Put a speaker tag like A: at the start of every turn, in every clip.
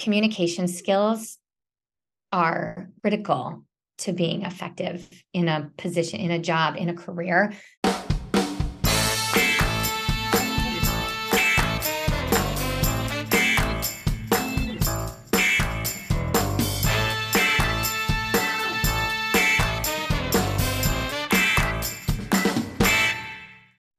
A: communication skills are critical to being effective in a position, in a job, in a career.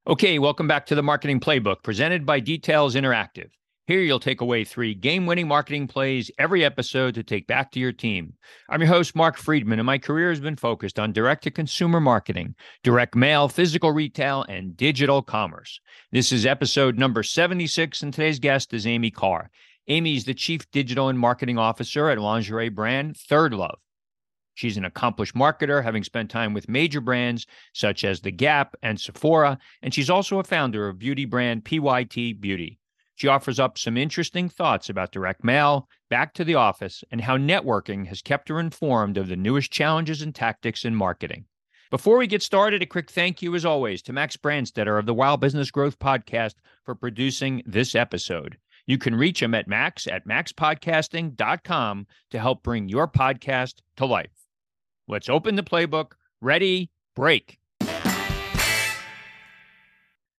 B: Okay, welcome back to the Marketing Playbook presented by Details Interactive. Here you'll take away three game winning marketing plays every episode to take back to your team. I'm your host, Mark Friedman, and my career has been focused on direct to consumer marketing, direct mail, physical retail, and digital commerce. This is episode number 76, and today's guest is Amy Carr. Amy is the Chief Digital and Marketing Officer at lingerie brand Third Love. She's an accomplished marketer, having spent time with major brands such as The Gap and Sephora, and she's also a founder of beauty brand PYT Beauty. She offers up some interesting thoughts about direct mail, back to the office, and how networking has kept her informed of the newest challenges and tactics in marketing. Before we get started, a quick thank you, as always, to Max Brandstetter of the Wow Business Growth Podcast for producing this episode. You can reach him at max at maxpodcasting.com to help bring your podcast to life. Let's open the playbook. Ready, break.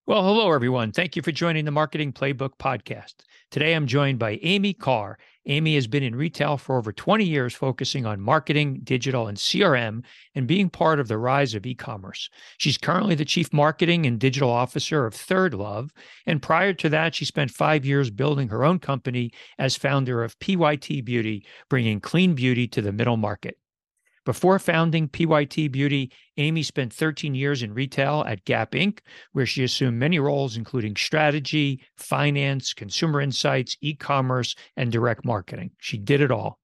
B: Well, hello, everyone. Thank you for joining the Marketing Playbook podcast. Today, I'm joined by Amy Carr. Amy has been in retail for over 20 years, focusing on marketing, digital, and CRM, and being part of the rise of e commerce. She's currently the chief marketing and digital officer of Third Love. And prior to that, she spent five years building her own company as founder of PYT Beauty, bringing clean beauty to the middle market. Before founding PYT Beauty, Amy spent 13 years in retail at Gap Inc., where she assumed many roles, including strategy, finance, consumer insights, e commerce, and direct marketing. She did it all.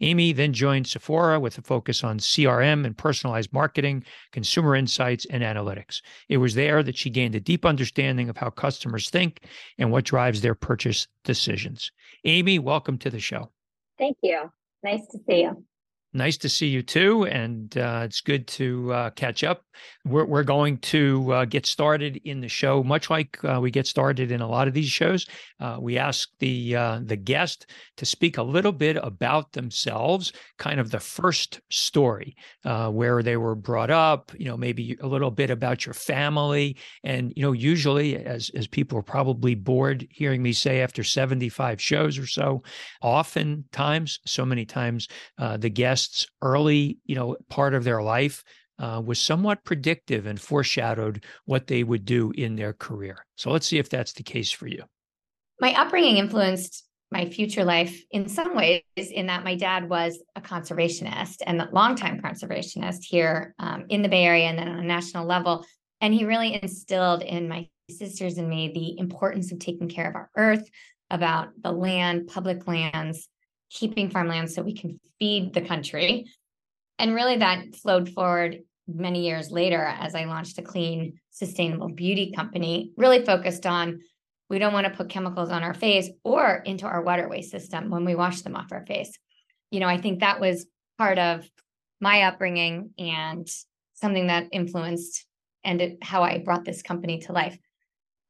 B: Amy then joined Sephora with a focus on CRM and personalized marketing, consumer insights, and analytics. It was there that she gained a deep understanding of how customers think and what drives their purchase decisions. Amy, welcome to the show.
A: Thank you. Nice to see you.
B: Nice to see you too, and uh, it's good to uh, catch up. We're, we're going to uh, get started in the show, much like uh, we get started in a lot of these shows. Uh, we ask the uh, the guest to speak a little bit about themselves, kind of the first story, where they were brought up. You know, maybe a little bit about your family, and you know, usually, as as people are probably bored hearing me say after seventy five shows or so, oftentimes, so many times, the guests early, you know, part of their life uh, was somewhat predictive and foreshadowed what they would do in their career. So let's see if that's the case for you.
A: My upbringing influenced my future life in some ways, in that my dad was a conservationist and a longtime conservationist here um, in the Bay Area and then on a national level. And he really instilled in my sisters and me the importance of taking care of our earth, about the land, public lands, keeping farmland so we can feed the country. And really, that flowed forward many years later as I launched a clean, sustainable beauty company, really focused on we don't want to put chemicals on our face or into our waterway system when we wash them off our face. You know, I think that was part of my upbringing and something that influenced and how I brought this company to life.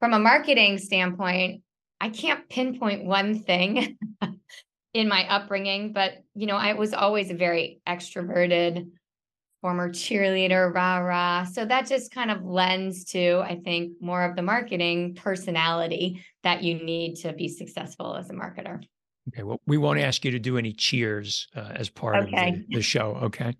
A: From a marketing standpoint, I can't pinpoint one thing in my upbringing, but you know, I was always a very extroverted former cheerleader, rah rah. So that just kind of lends to, I think, more of the marketing personality that you need to be successful as a marketer.
B: Okay. Well, we won't ask you to do any cheers uh, as part okay. of the, the, show. Okay.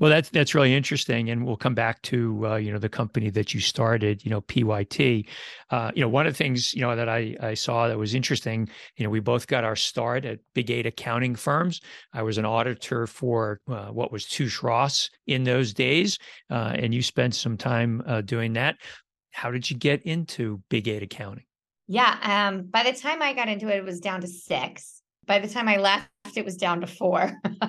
B: Well, that's that's really interesting, and we'll come back to uh, you know the company that you started. You know, PYT. Uh, you know, one of the things you know that I I saw that was interesting. You know, we both got our start at big eight accounting firms. I was an auditor for uh, what was Touche Ross in those days, uh, and you spent some time uh, doing that. How did you get into big eight accounting?
A: Yeah. Um, by the time I got into it, it was down to six by the time I left, it was down to four.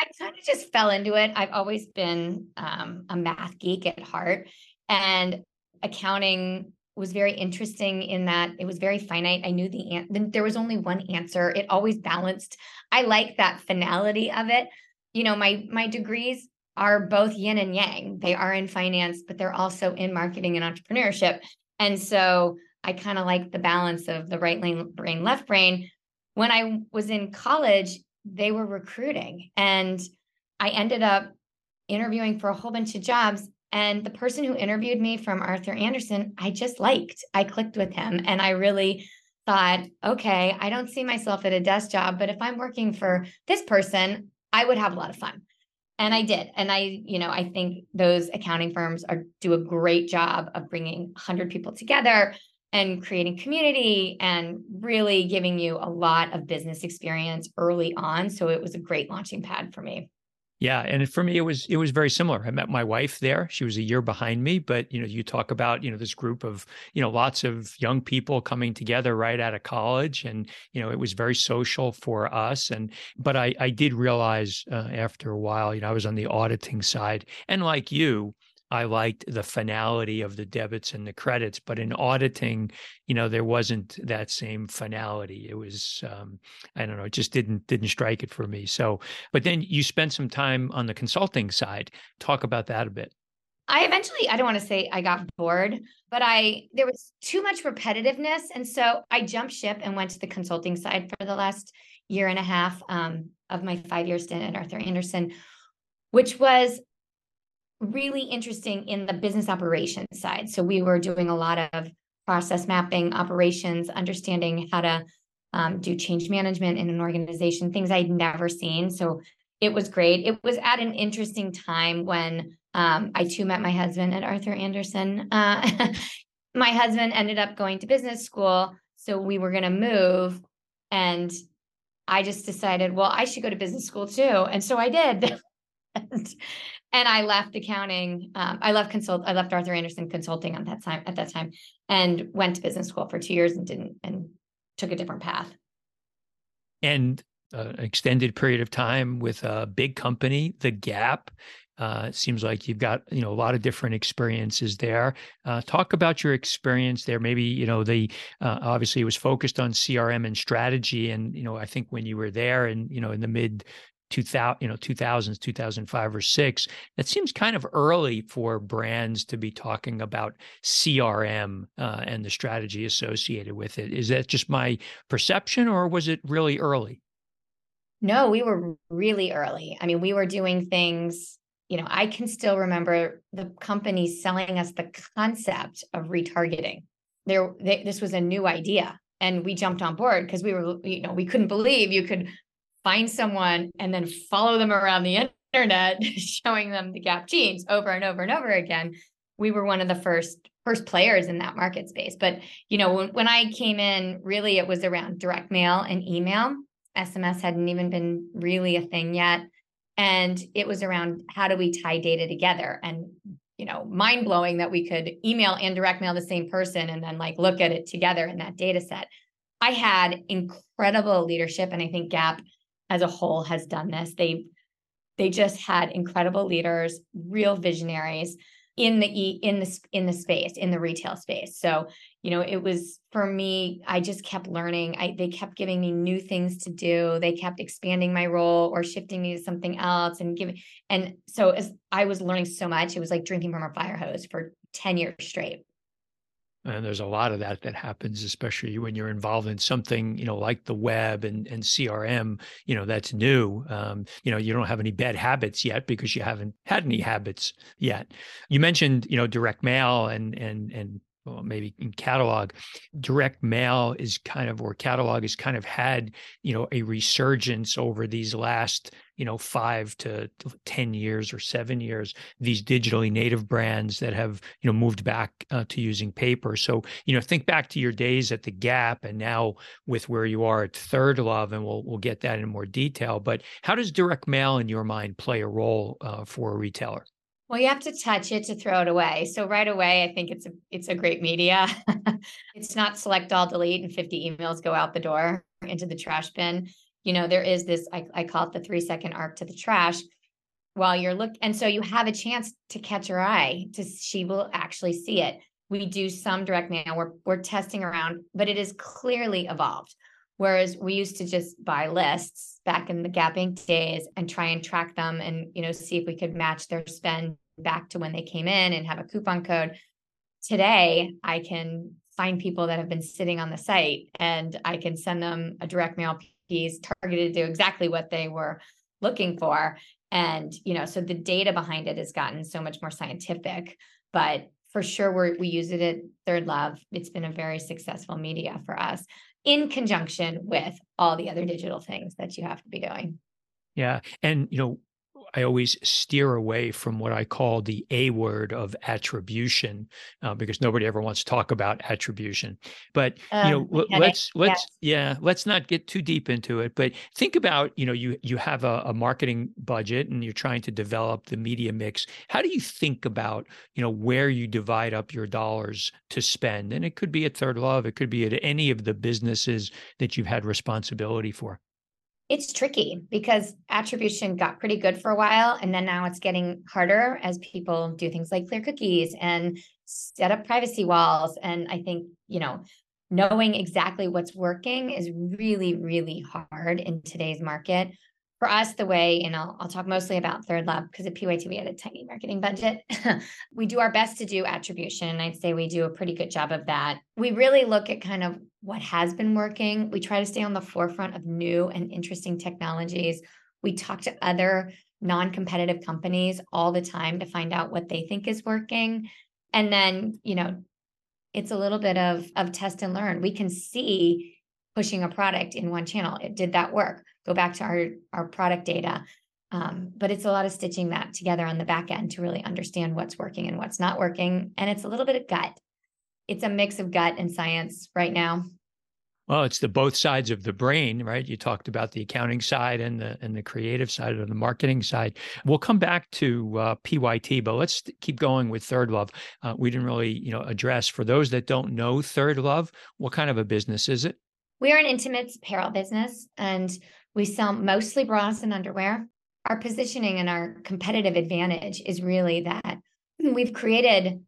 A: I kind of just fell into it. I've always been um, a math geek at heart, and accounting was very interesting in that it was very finite. I knew the answer. There was only one answer. It always balanced. I like that finality of it. You know, my my degrees are both yin and yang. They are in finance, but they're also in marketing and entrepreneurship. And so I kind of like the balance of the right brain, left brain, when I was in college, they were recruiting and I ended up interviewing for a whole bunch of jobs. And the person who interviewed me from Arthur Andersen, I just liked. I clicked with him and I really thought, okay, I don't see myself at a desk job, but if I'm working for this person, I would have a lot of fun. And I did. And I, you know, I think those accounting firms are do a great job of bringing 100 people together and creating community and really giving you a lot of business experience early on. So it was a great launching pad for me.
B: Yeah, and for me, it was it was very similar. I met my wife there; she was a year behind me. But you know, you talk about you know this group of you know lots of young people coming together right out of college, and you know it was very social for us. And but I I did realize uh, after a while, you know, I was on the auditing side, and like you, I liked the finality of the debits and the credits, but in auditing, you know, there wasn't that same finality. It was, um, I don't know, it just didn't didn't strike it for me. So, but then you spent some time on the consulting side. Talk about that a bit.
A: I eventually, I don't want to say I got bored, but I there was too much repetitiveness, and so I jumped ship and went to the consulting side for the last year and a half um, of my five year stint at Arthur Andersen, which was really interesting in the business operations side. So we were doing a lot of process mapping, operations, understanding how to um, do change management in an organization, things I'd never seen. So it was great. It was at an interesting time when um, I too met my husband at Arthur Andersen. Uh, my husband ended up going to business school. So we were going to move. And I just decided, well, I should go to business school too. And so I did. and, and I left accounting. Um, I left consult. I left Arthur Andersen Consulting at that time. At that time, and went to business school for two years and didn't and took a different path.
B: And uh, extended period of time with a big company, The Gap. Uh, seems like you've got you know a lot of different experiences there. Uh, talk about your experience there. Maybe you know the uh, obviously it was focused on CRM and strategy, and you know I think when you were there and you know in the mid 2000 you know 2000s 2005 or 6 that seems kind of early for brands to be talking about crm uh, and the strategy associated with it. Is that just my perception or was it really early?
A: No we were really early. I mean we were doing things you know i can still remember the company selling us the concept of retargeting. There they, this was a new idea and we jumped on board because we were you know we couldn't believe you could find someone and then follow them around the internet showing them the gap jeans over and over and over again. We were one of the first first players in that market space. But you know when, when i came in really it was around direct mail and email. Sms hadn't even been really a thing yet. And it was around how do we tie data together? And you know mind blowing that we could email and direct mail the same person and then like look at it together in that data set. I had incredible leadership and i think gap as a whole has done this. They they just had incredible leaders, real visionaries in the in the in the space in the retail space. So you know, it was for me. I just kept learning. I they kept giving me new things to do. They kept expanding my role or shifting me to something else and giving. And so as I was learning so much, it was like drinking from a fire hose for ten years straight
B: and there's a lot of that that happens especially when you're involved in something you know like the web and, and crm you know that's new. Um, you know you don't have any bad habits yet because you haven't had any habits yet. You mentioned you know direct mail and and and well, maybe in catalog, direct mail is kind of, or catalog has kind of had, you know, a resurgence over these last, you know, five to 10 years or seven years, these digitally native brands that have, you know, moved back uh, to using paper. So, you know, think back to your days at the Gap and now with where you are at Third Love, and we'll, we'll get that in more detail. But how does direct mail in your mind play a role uh, for a retailer?
A: Well, you have to touch it to throw it away. So right away, I think it's a it's a great media. it's not select all delete and 50 emails go out the door into the trash bin. You know, there is this, I, I call it the three second arc to the trash while you're look and so you have a chance to catch her eye to she will actually see it. We do some direct mail, we're we're testing around, but it is clearly evolved. Whereas we used to just buy lists back in the Gap Inc. days and try and track them and you know see if we could match their spend back to when they came in and have a coupon code. Today, I can find people that have been sitting on the site and I can send them a direct mail piece targeted to do exactly what they were looking for. And, you know, so the data behind it has gotten so much more scientific, but for sure we we use it at Third Love. It's been a very successful media for us in conjunction with all the other digital things that you have to be doing.
B: Yeah. And, you know, I always steer away from what I call the A word of attribution uh, because nobody ever wants to talk about attribution. But um, you know, let's let's yes. yeah, let's not get too deep into it. But think about you know you you have a, a, marketing budget and you're trying to develop the media mix. How do you think about you know where you divide up your dollars to spend? And it could be at Third Love, it could be at any of the businesses that you've had responsibility for
A: it's tricky because attribution got pretty good for a while and then now it's getting harder as people do things like clear cookies and set up privacy walls. And i think you know knowing exactly what's working is really really hard in today's market for us, the way, and I'll, I'll talk mostly about Third Love because at PYT we had a tiny marketing budget. we do our best to do attribution. And I'd say we do a pretty good job of that. We really look at kind of what has been working. We try to stay on the forefront of new and interesting technologies. We talk to other non competitive companies all the time to find out what they think is working. And then, you know, it's a little bit of, of test and learn. We can see pushing a product in one channel. It did that work. Go back to our our product data. Um, but it's a lot of stitching that together on the back end to really understand what's working and what's not working. And it's a little bit of gut. It's a mix of gut and science right now.
B: Well it's the both sides of the brain right? You talked about the accounting side and the and the creative side or the marketing side. We'll come back to uh, pyt but let's keep going with third love. Uh, we didn't really you know address. For those that don't know third love what kind of a business is it
A: we are an intimates apparel business and we sell mostly bras and underwear. Our positioning and our competitive advantage is really that we've created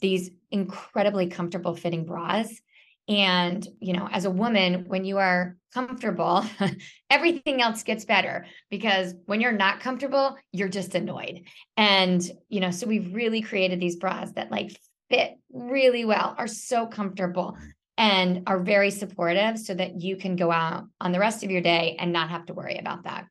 A: these incredibly comfortable fitting bras. And, you know, as a woman, when you are comfortable, everything else gets better because when you're not comfortable, you're just annoyed. And, you know, so we've really created these bras that like fit really well, are so comfortable and are very supportive so that you can go out on the rest of your day and not have to worry about that.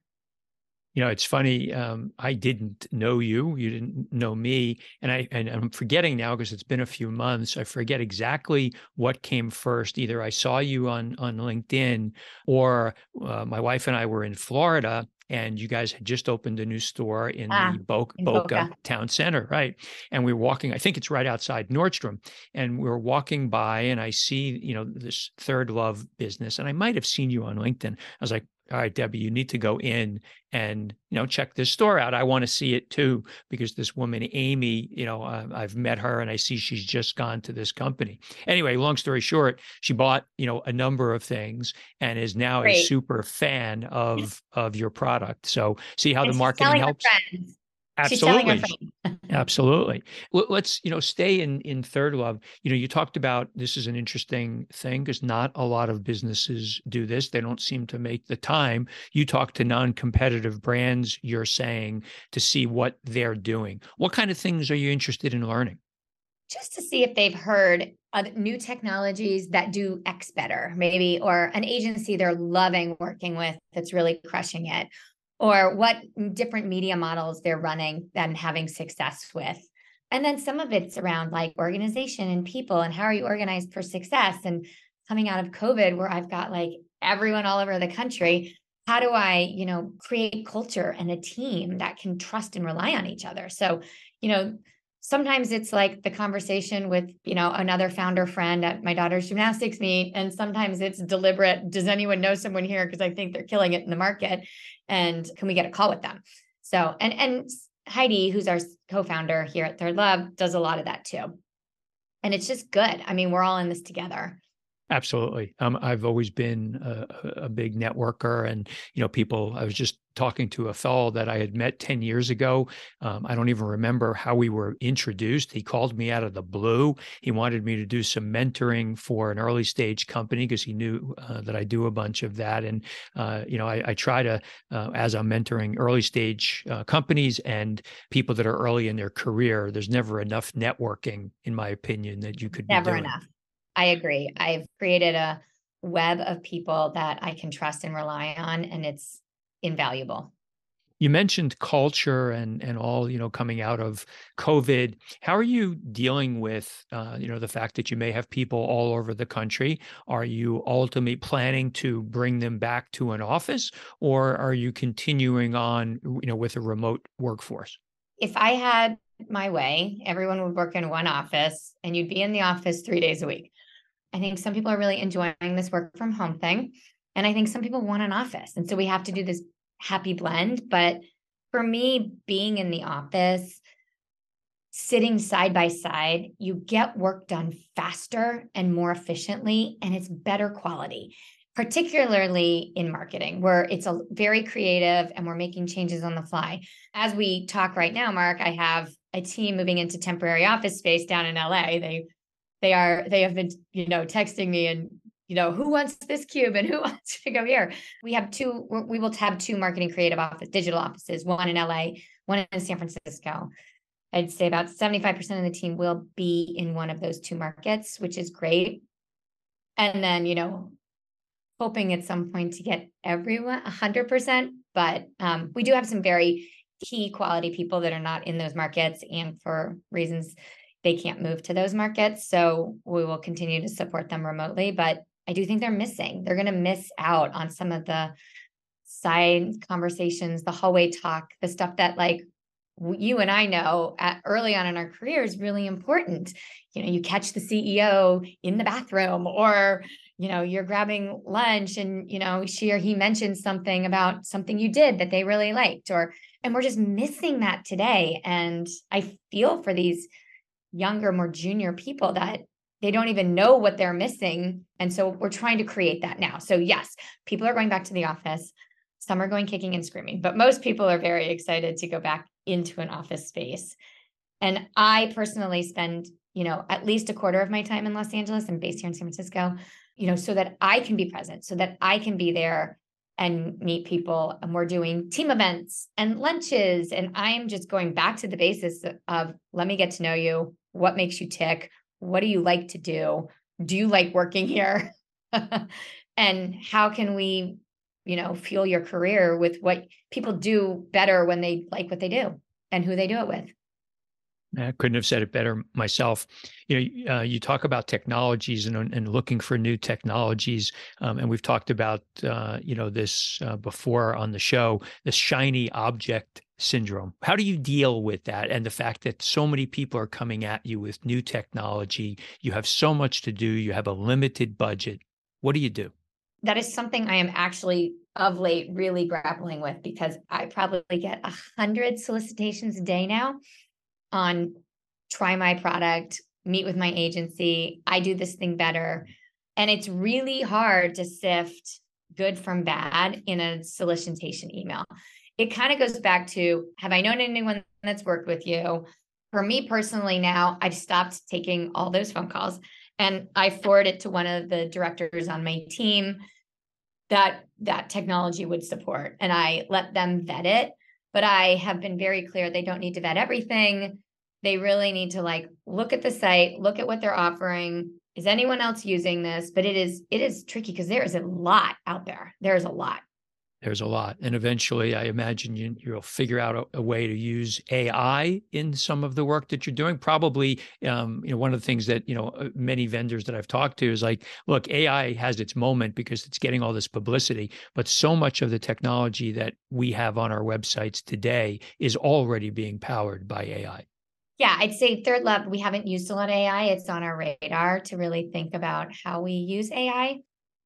B: You know, it's funny. Um, I didn't know you. You didn't know me, and I and I'm forgetting now because it's been a few months. I forget exactly what came first. Either I saw you on on LinkedIn, or uh, my wife and I were in Florida, and you guys had just opened a new store in ah, the Boca, in Boca, Boca, Town Center, right? And we were walking, I think it's right outside Nordstrom, and we were walking by, and I see, you know, this Third Love business, and I might have seen you on LinkedIn. I was like, all right, Debbie, you need to go in and you know check this store out. I want to see it too because this woman Amy, you know, uh, I've met her and I see she's just gone to this company. Anyway, long story short, she bought you know a number of things and is now Great. a super fan of of your product. So see how and the marketing helps. Absolutely. Absolutely. Let's, you know, stay in in third love. You know, you talked about this is an interesting thing because not a lot of businesses do this. They don't seem to make the time. You talk to non-competitive brands, you're saying to see what they're doing. What kind of things are you interested in learning?
A: Just to see if they've heard of new technologies that do X better, maybe, or an agency they're loving working with that's really crushing it, or what different media models they're running and having success with. And then some of it's around like organization and people and how are you organized for success? And coming out of COVID, where I've got like everyone all over the country, how do I, you know, create culture and a team that can trust and rely on each other? So, you know, sometimes it's like the conversation with you know another founder friend at my daughter's gymnastics meet and sometimes it's deliberate does anyone know someone here? Because i think they're killing it in the market and can we get a call with them? So and and heidi who's our co-founder here at third love does a lot of that too. And it's just good. I mean we're all in this together
B: Absolutely. Um, I've always been a, a, big networker, and you know, people. I was just talking to a fellow that I had met ten years ago. Um, I don't even remember how we were introduced. He called me out of the blue. He wanted me to do some mentoring for an early stage company because he knew uh, that I do a bunch of that. And uh, you know, I, I try to, uh, as I'm mentoring early stage uh, companies and people that are early in their career. There's never enough networking, in my opinion, that you could
A: never enough I agree. I've created a web of people that I can trust and rely on, and it's invaluable.
B: You mentioned culture and and all you know coming out of COVID. How are you dealing with uh, you know the fact that you may have people all over the country? Are you ultimately planning to bring them back to an office, or are you continuing on you know with a remote workforce?
A: If I had my way, everyone would work in one office, and you'd be in the office three days a week. I think some people are really enjoying this work from home thing. And I think some people want an office. And so we have to do this happy blend. But for me, being in the office, sitting side by side, you get work done faster and more efficiently, and it's better quality, particularly in marketing, where it's a very creative and we're making changes on the fly. As we talk right now, Mark, I have a team moving into temporary office space down in LA. They they are they have been you know texting me and you know who wants this cube and who wants to go here? We have two we will have two marketing creative office digital offices one in la one in san francisco. I'd say about 75% of the team will be in one of those two markets which is great. And then you know hoping at some point to get everyone 100% but um, we do have some very key quality people that are not in those markets and for reasons they can't move to those markets. So we will continue to support them remotely. But I do think they're missing. They're going to miss out on some of the side conversations, the hallway talk, the stuff that like you and I know at early on in our career is really important. You know, you catch the CEO in the bathroom or you know, you're grabbing lunch and you know, she or he mentioned something about something you did that they really liked or and we're just missing that today and I feel for these younger, more junior people that they don't even know what they're missing. And so we're trying to create that now. So, yes, people are going back to the office. Some are going kicking and screaming, but most people are very excited to go back into an office space. And I personally spend, you know, at least a quarter of my time in Los Angeles and based here in San Francisco, you know, so that I can be present, so that I can be there and meet people. And we're doing team events and lunches. And I'm just going back to the basis of let me get to know you what makes you tick? What do you like to do? Do you like working here? And how can we you know fuel your career with what people do better when they like what they do and who they do it with
B: I couldn't have said it better myself. You know, uh, you talk about technologies and, and looking for new technologies, um, and we've talked about uh, you know this uh, before on the show. The shiny object syndrome. How do you deal with that and the fact that so many people are coming at you with new technology? You have so much to do. You have a limited budget. What do you do?
A: That is something I am actually of late really grappling with because I probably get a hundred solicitations a day now on try my product, meet with my agency, I do this thing better. And it's really hard to sift good from bad in a solicitation email. It kind of goes back to have I known anyone that's worked with you? For me personally, now I've stopped taking all those phone calls and I forward it to one of the directors on my team that that technology would support and I let them vet it. But I have been very clear they don't need to vet everything they really need to like look at the site, look at what they're offering. Is anyone else using this? But it is it is tricky because there is a lot out there. There is a lot.
B: There's a lot, and eventually, I imagine you, you'll figure out a, a, way to use AI in some of the work that you're doing. Probably, um, you know, one of the things that you know uh, many vendors that I've talked to is like, look, AI has its moment because it's getting all this publicity, but so much of the technology that we have on our websites today is already being powered by AI.
A: Yeah, I'd say third love, we haven't used a lot of AI. It's on our radar to really think about how we use AI.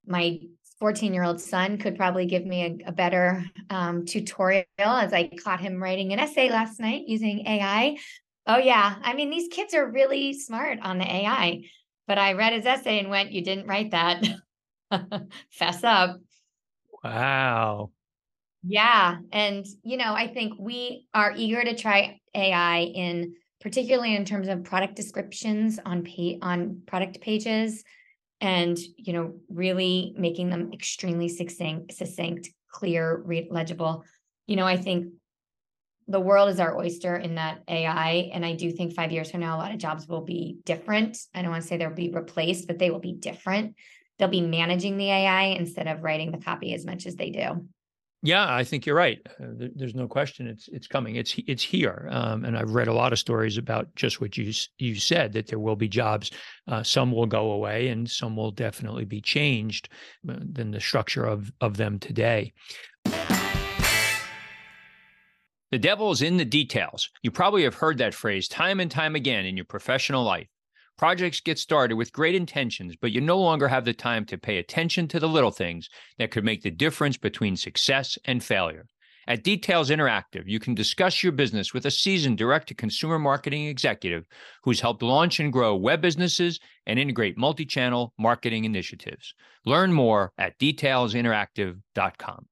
A: My 14 year old son could probably give me a, a better um, tutorial as I caught him writing an essay last night using AI. Oh, yeah. I mean, these kids are really smart on the AI, but I read his essay and went, You didn't write that. Fess up.
B: Wow.
A: Yeah. And, you know, I think we are eager to try AI in particularly in terms of product descriptions on pay on product pages and you know really making them extremely succinct succinct clear read legible you know i think the world is our oyster in that AI. And I do think five years from now, a lot of jobs will be different. I don't want to say they'll be replaced, but they will be different. They'll be managing the AI instead of writing the copy as much as they do.
B: Yeah, I think you're right. Uh, there's no question it's it's coming. It's it's here, um, and I've read a lot of stories about just what you you said that there will be jobs. Uh, some will go away, and some will definitely be changed uh, than the structure of of them today. The devil is in the details. You probably have heard that phrase time and time again in your professional life. Projects get started with great intentions, but you no longer have the time to pay attention to the little things that could make the difference between success and failure. At Details Interactive, you can discuss your business with a seasoned direct to consumer marketing executive who's helped launch and grow web businesses and integrate multi channel marketing initiatives. Learn more at detailsinteractive.com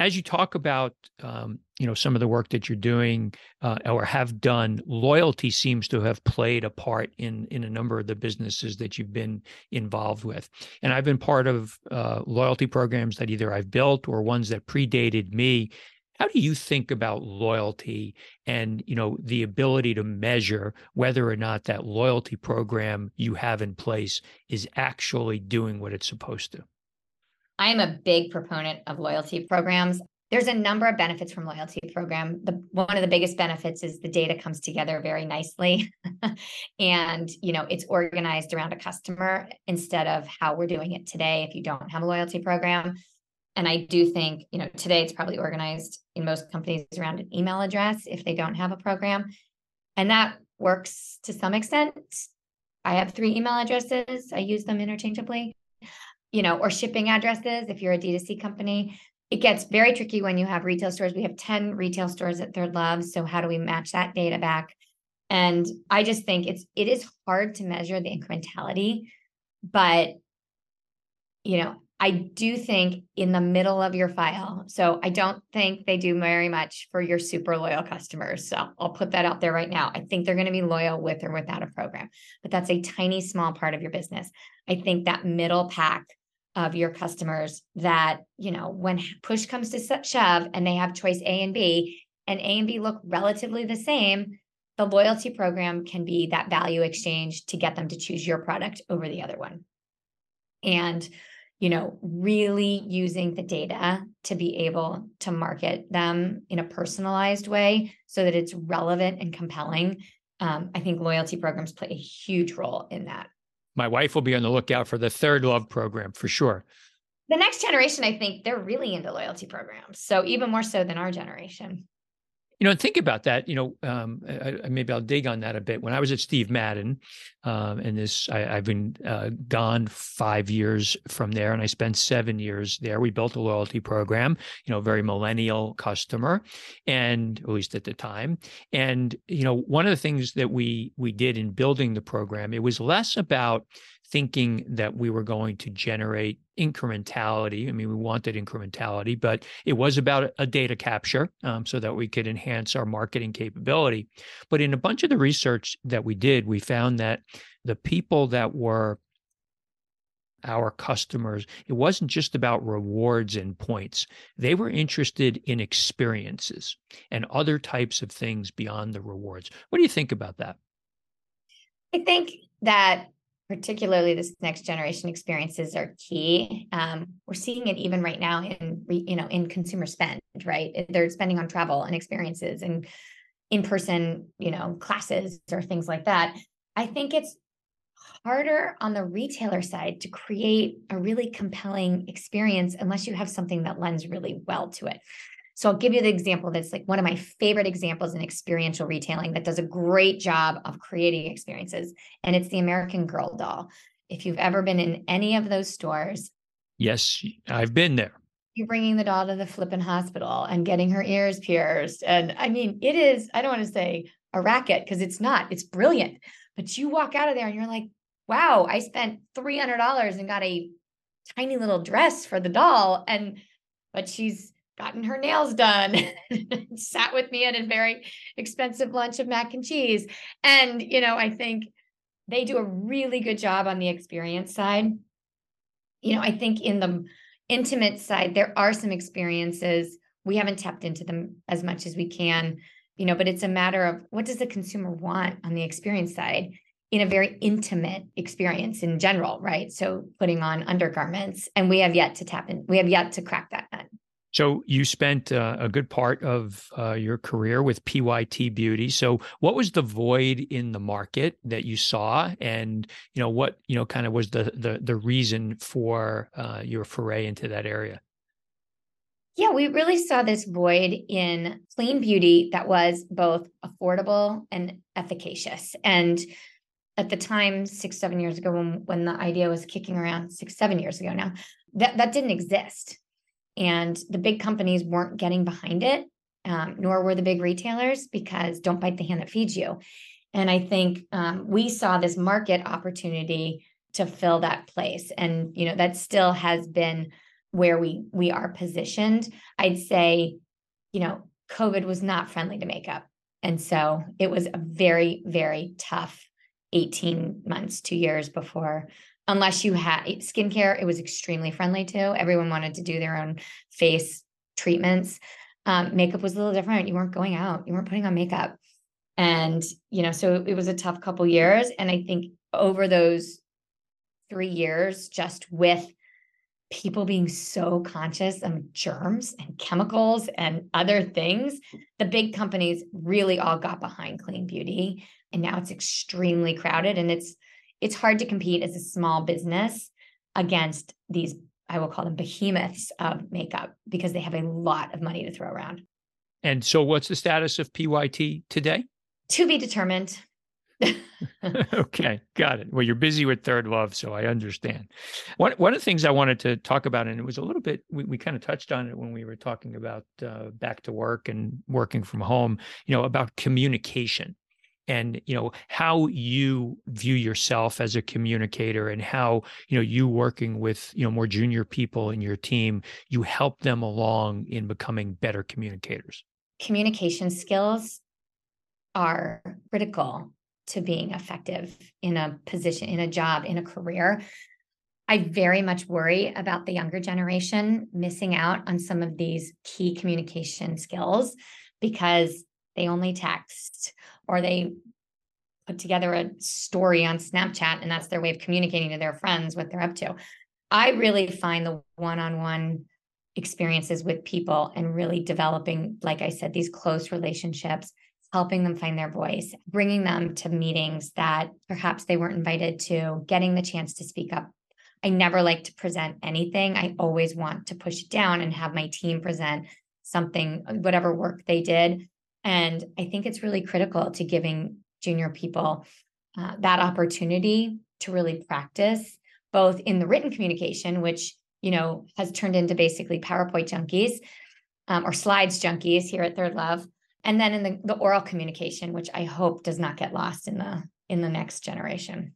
B: as you talk about um, you know some of the work that you're doing uh, or have done loyalty seems to have played a part in in a number of the businesses that you've been involved with. And i've been part of uh, loyalty programs that either i've built or ones that predated me. How do you think about loyalty and you know the ability to measure whether or not that loyalty program you have in place is actually doing what it's supposed to
A: I am a big proponent of loyalty programs. There's a number of benefits from loyalty program. The one of the biggest benefits is the data comes together very nicely and you know it's organized around a customer instead of how we're doing it today if you don't have a loyalty program. And I do think, you know, today it's probably organized in most companies around an email address if they don't have a program. And that works to some extent. I have three email addresses. I use them interchangeably you know, or shipping addresses if you're a D2C company. It gets very tricky when you have retail stores. We have 10 retail stores at Third Love. So how do we match that data back? And I just think it's it is hard to measure the incrementality, but you know, I do think in the middle of your file. So I don't think they do very much for your super loyal customers. So I'll put that out there right now. I think they're going to be loyal with or without a program, but that's a tiny small part of your business. I think that middle pack of your customers that, you know, when push comes to shove and they have choice A and B, and A and B look relatively the same, the loyalty program can be that value exchange to get them to choose your product over the other one. And, you know, really using the data to be able to market them in a personalized way so that it's relevant and compelling. Um, I think loyalty programs play a huge role in that
B: my wife will be on the lookout for the third love program for sure.
A: The next generation, I think they're really into loyalty programs. So even more so than our generation.
B: You know, think about that. You know, um, I, maybe I'll dig on that a bit. When I was at Steve Madden, um, and this, I, have been uh, gone five years from there, and I spent seven years there. We built a loyalty program. You know, very millennial customer, and at least at the time. And you know, one of the things that we we did in building the program, it was less about thinking that we were going to generate incrementality. I mean, we wanted incrementality, but it was about a data capture um, so that we could enhance our marketing capability. But in a bunch of the research that we did, we found that the people that were our customers, it wasn't just about rewards and points. They were interested in experiences and other types of things beyond the rewards. What do you think about that?
A: I think that particularly this next generation experiences are key. Um, we're seeing it even right now in you know in consumer spend, right? They're spending on travel and experiences and in-person, you know, classes or things like that. I think it's harder on the retailer side to create a really compelling experience unless you have something that lends really well to it. So I'll give you the example that's like one of my favorite examples in experiential retailing that does a great job of creating experiences. And it's the American Girl doll. If you've ever been in any of those stores,
B: yes, I've been there.
A: You're bringing the doll to the flipping hospital and getting her ears pierced. And I mean, it is, I don't want to say a racket because it's not, it's brilliant. But you walk out of there and you're like, wow, I spent $300 and got a tiny little dress for the doll. And, but she's, gotten her nails done, sat with me at a very expensive lunch of mac and cheese. And, you know, I think they do a really good job on the experience side. You know, I think in the intimate side, there are some experiences we haven't tapped into them as much as we can, you know, but it's a matter of what does the consumer want on the experience side in a very intimate experience in general, right? So putting on undergarments, and we have yet to tap in, we have yet to crack that nut.
B: So you spent uh, a good part of uh, your career with PYT Beauty. So what was the void in the market that you saw, and you know what you know kind of was the the the reason for uh, your foray into that area?
A: Yeah, we really saw this void in clean beauty that was both affordable and efficacious. And at the time, six, seven years ago, when, when the idea was kicking around, six, seven years ago now, that, that didn't exist. And the big companies weren't getting behind it, um, nor were the big retailers, because don't bite the hand that feeds you. And I think um, we saw this market opportunity to fill that place. And, you know, that still has been where we we are positioned i'd say you know covid was not friendly to makeup and so it was a very very tough 18 months 2 years before unless you had skincare it was extremely friendly too. Everyone wanted to do their own face treatments. Um, makeup was a little different. You weren't going out. You weren't putting on makeup. And you know so it was a tough couple years. And i think over those three years just with people being so conscious of germs and chemicals and other things, the big companies really all got behind clean beauty. And now it's extremely crowded and it's it's hard to compete as a small business against these, I will call them behemoths of makeup because they have a lot of money to throw around.
B: And so what's the status of PYT today?
A: To be determined.
B: okay, got it. Well, you're busy with Third Love, so I understand. One one of the things I wanted to talk about, and it was a little bit, we, we kind of touched on it when we were talking about uh, back to work and working from home. You know, about communication, and you know how you view yourself as a communicator, and how you know you working with you know more junior people in your team, you help them along in becoming better communicators.
A: Communication skills are critical to being effective in a position, in a job, in a career. I very much worry about the younger generation missing out on some of these key communication skills because they only text or they put together a story on Snapchat and that's their way of communicating to their friends what they're up to. I really find the one on one experiences with people and really developing, like I said, these close relationships helping them find their voice, bringing them to meetings that perhaps they weren't invited to, getting the chance to speak up. I never like to present anything. I always want to push it down and have my team present something, whatever work they did. And I think it's really critical to giving junior people uh, that opportunity to really practice both in the written communication, which you know has turned into basically PowerPoint junkies um, or slides junkies here at Third Love, and then in the, the oral communication which i hope does not get lost in the in the next generation.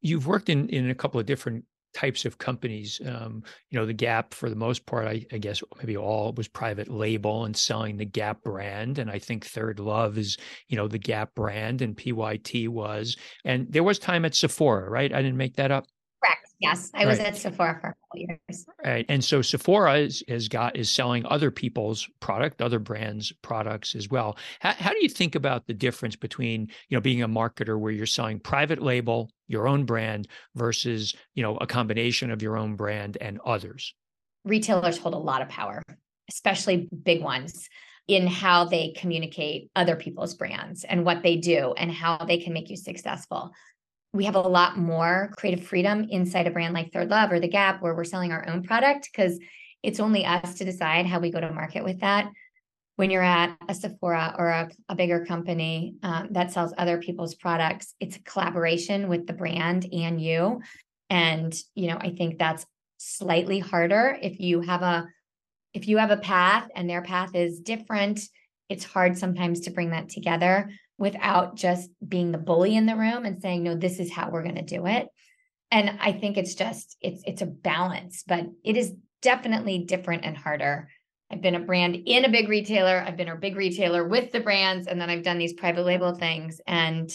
B: You've worked in in a couple of different types of companies um, you know the gap for the most part I, I, guess maybe all was private label and selling the gap brand and i think third love is you know the gap brand and pyt was and there was time at sephora right? I didn't make that up
A: Yes, I was at Sephora for a couple years.
B: Right, and so Sephora is, has got is selling other people's product, other brands' products as well. How, how do you think about the difference between you know being a marketer where you're selling private label, your own brand, versus you know a combination of your own brand and others?
A: Retailers hold a lot of power, especially big ones in how they communicate other people's brands and what they do and how they can make you successful we have a lot more creative freedom inside a brand like Third Love or The Gap, where we're selling our own product because it's only us to decide how we go to market with that. When you're at a Sephora or a, a bigger company um, that sells other people's products, it's a collaboration with the brand and you. And you know, I think that's slightly harder if you have a if you have a path and their path is different. It's hard sometimes to bring that together without just being the bully in the room and saying no this is how we're going to do it. And i think it's just it's it's a balance but it is definitely different and harder. I've been a brand in a big retailer. I've been a big retailer with the brands and then i've done these private label things and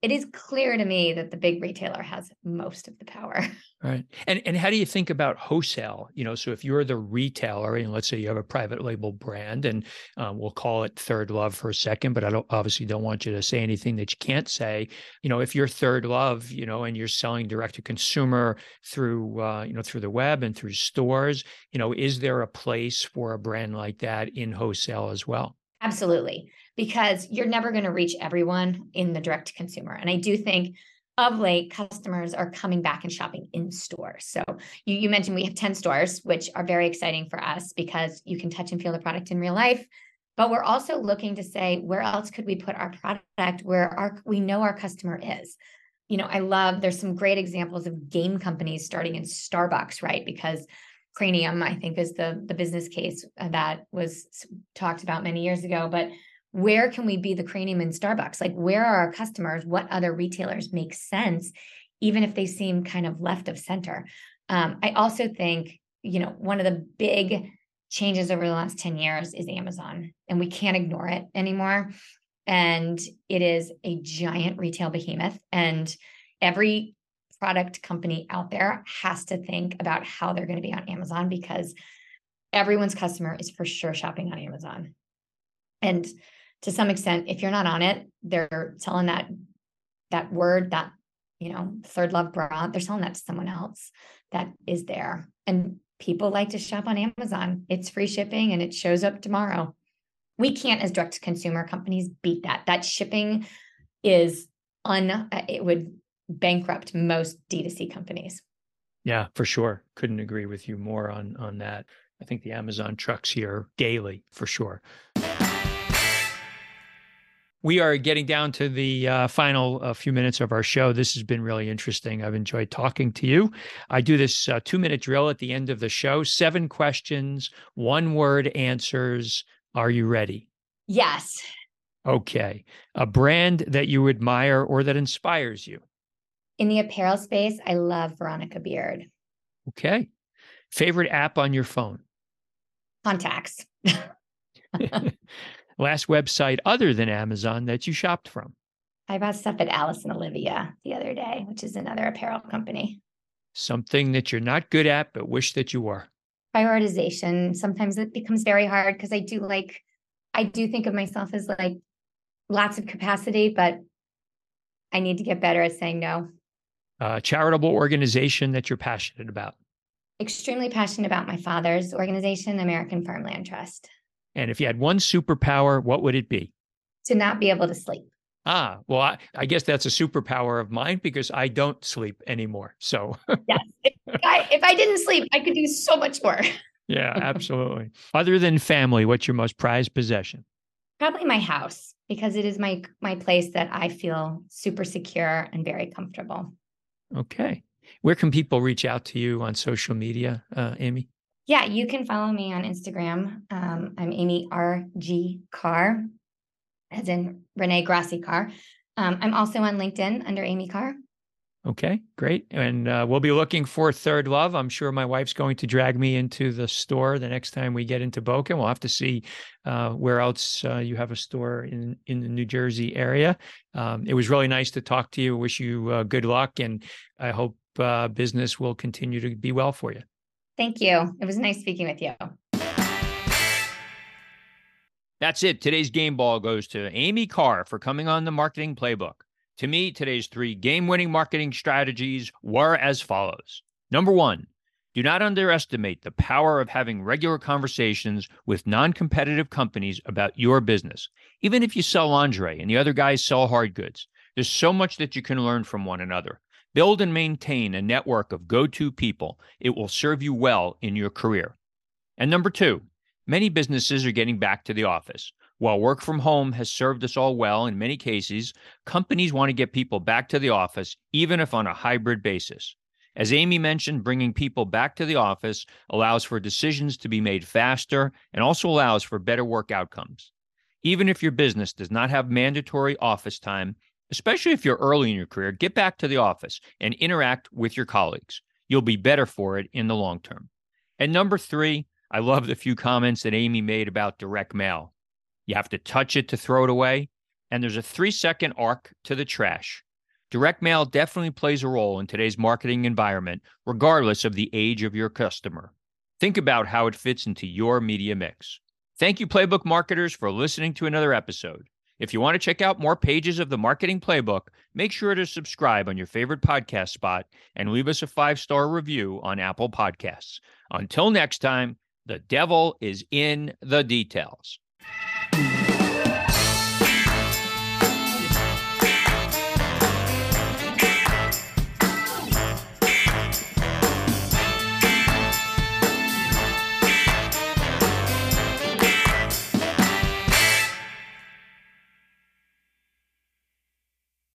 A: it is clear to me that the big retailer has most of the power.
B: Right. And and how do you think about wholesale? You know, so if you're the retailer, and let's say you have a private label brand, and um, we'll call it Third Love for a second, but I don't obviously don't want you to say anything that you can't say. You know, if you're Third Love, you know, and you're selling direct to consumer through uh, you know through the web and through stores, you know, is there a place for a brand like that in wholesale as well?
A: Absolutely, because you're never going to reach everyone in the direct consumer, and I do think of late, customers are coming back and shopping in stores. So you, you, mentioned we have 10 stores, which are very exciting for us because you can touch and feel the product in real life. But we're also looking to say, where else could we put our product where our we know our customer is? You know, I love there's some great examples of game companies starting in Starbucks, right? Because Cranium, I think, is the the business case that was talked about many years ago. But where can we be the cranium in Starbucks? Like, where are our customers? What other retailers make sense, even if they seem kind of left of center? Um, I also think, you know, one of the big changes over the last 10 years is Amazon, and we can't ignore it anymore. And it is a giant retail behemoth. And every product company out there has to think about how they're going to be on Amazon because everyone's customer is for sure shopping on Amazon. And to some extent, if you're not on it, they're selling that that word, that you know, ThirdLove bra, they're selling that to someone else that is there. And people like to shop on Amazon. It's free shipping and it shows up tomorrow. We can't, as direct to consumer companies, beat that. That shipping is un, it would bankrupt most D2C companies.
B: Yeah, for sure. Couldn't agree with you more on on that. I think the Amazon trucks here daily for sure. We are getting down to the uh, final uh, few minutes of our show. This has been really interesting. I've enjoyed talking to you. I do this uh, two minute drill at the end of the show seven questions, one word answers. Are you ready?
A: Yes.
B: Okay. A brand that you admire or that inspires you?
A: In the apparel space, I love Veronica Beard.
B: Okay. Favorite app on your phone?
A: Contacts.
B: last website other than Amazon that you shopped from?
A: I bought stuff at Alice and Olivia the other day, which is another apparel company.
B: Something that you're not good at, but wish that you were.
A: Prioritization. Sometimes it becomes very hard because I do like, I do think of myself as like lots of capacity, but I need to get better at saying no.
B: Uh, charitable organization that you're passionate about.
A: Extremely passionate about my father's organization, American Farmland Trust.
B: And if you had one superpower, what would it be?
A: To not be able to sleep.
B: Ah, well, I, I guess that's a superpower of mine because I don't sleep anymore. So,
A: yes, if I, if I didn't sleep, I could do so much more.
B: yeah, absolutely. Other than family, what's your most prized possession?
A: Probably my house because it is my my place that I feel super secure and very comfortable.
B: Okay. Where can people reach out to you on social media, uh, Amy?
A: Yeah, you can follow me on Instagram. Um, I'm Amy R.G. Carr, as in Renee Grassi Carr. Um, I'm also on LinkedIn under Amy Carr.
B: Okay, great. And uh, we'll be looking for ThirdLove. I'm sure my wife's going to drag me into the store the next time we get into Boca. We'll have to see uh, where else uh, you have a store in, in the New Jersey area. Um, it was really nice to talk to you. Wish you uh, good luck, and I hope uh, business will continue to be well for you.
A: Thank you. It was nice speaking with you.
B: That's it. Today's game ball goes to Amy Carr for coming on the marketing playbook. To me, today's three game winning marketing strategies were as follows. Number one, do not underestimate the power of having regular conversations with non competitive companies about your business. Even if you sell lingerie and the other guys sell hard goods, there's so much that you can learn from one another. Build and maintain a network of go to people. It will serve you well in your career. And number two, many businesses are getting back to the office. While work from home has served us all well in many cases, companies want to get people back to the office, even if on a hybrid basis. As Amy mentioned, bringing people back to the office allows for decisions to be made faster and also allows for better work outcomes. Even if your business does not have mandatory office time, especially if you're early in your career, get back to the office and interact with your colleagues. You'll be better for it in the long term. And number three, I love the few comments that Amy made about direct mail. You have to touch it to throw it away. And there's a three second arc to the trash. Direct mail definitely plays a role in today's marketing environment, regardless of the age of your customer. Think about how it fits into your media mix. Thank you, Playbook marketers, for listening to another episode. If you want to check out more pages of the marketing playbook, make sure to subscribe on your favorite podcast spot and leave us a five star review on Apple Podcasts. Until next time, the devil is in the details.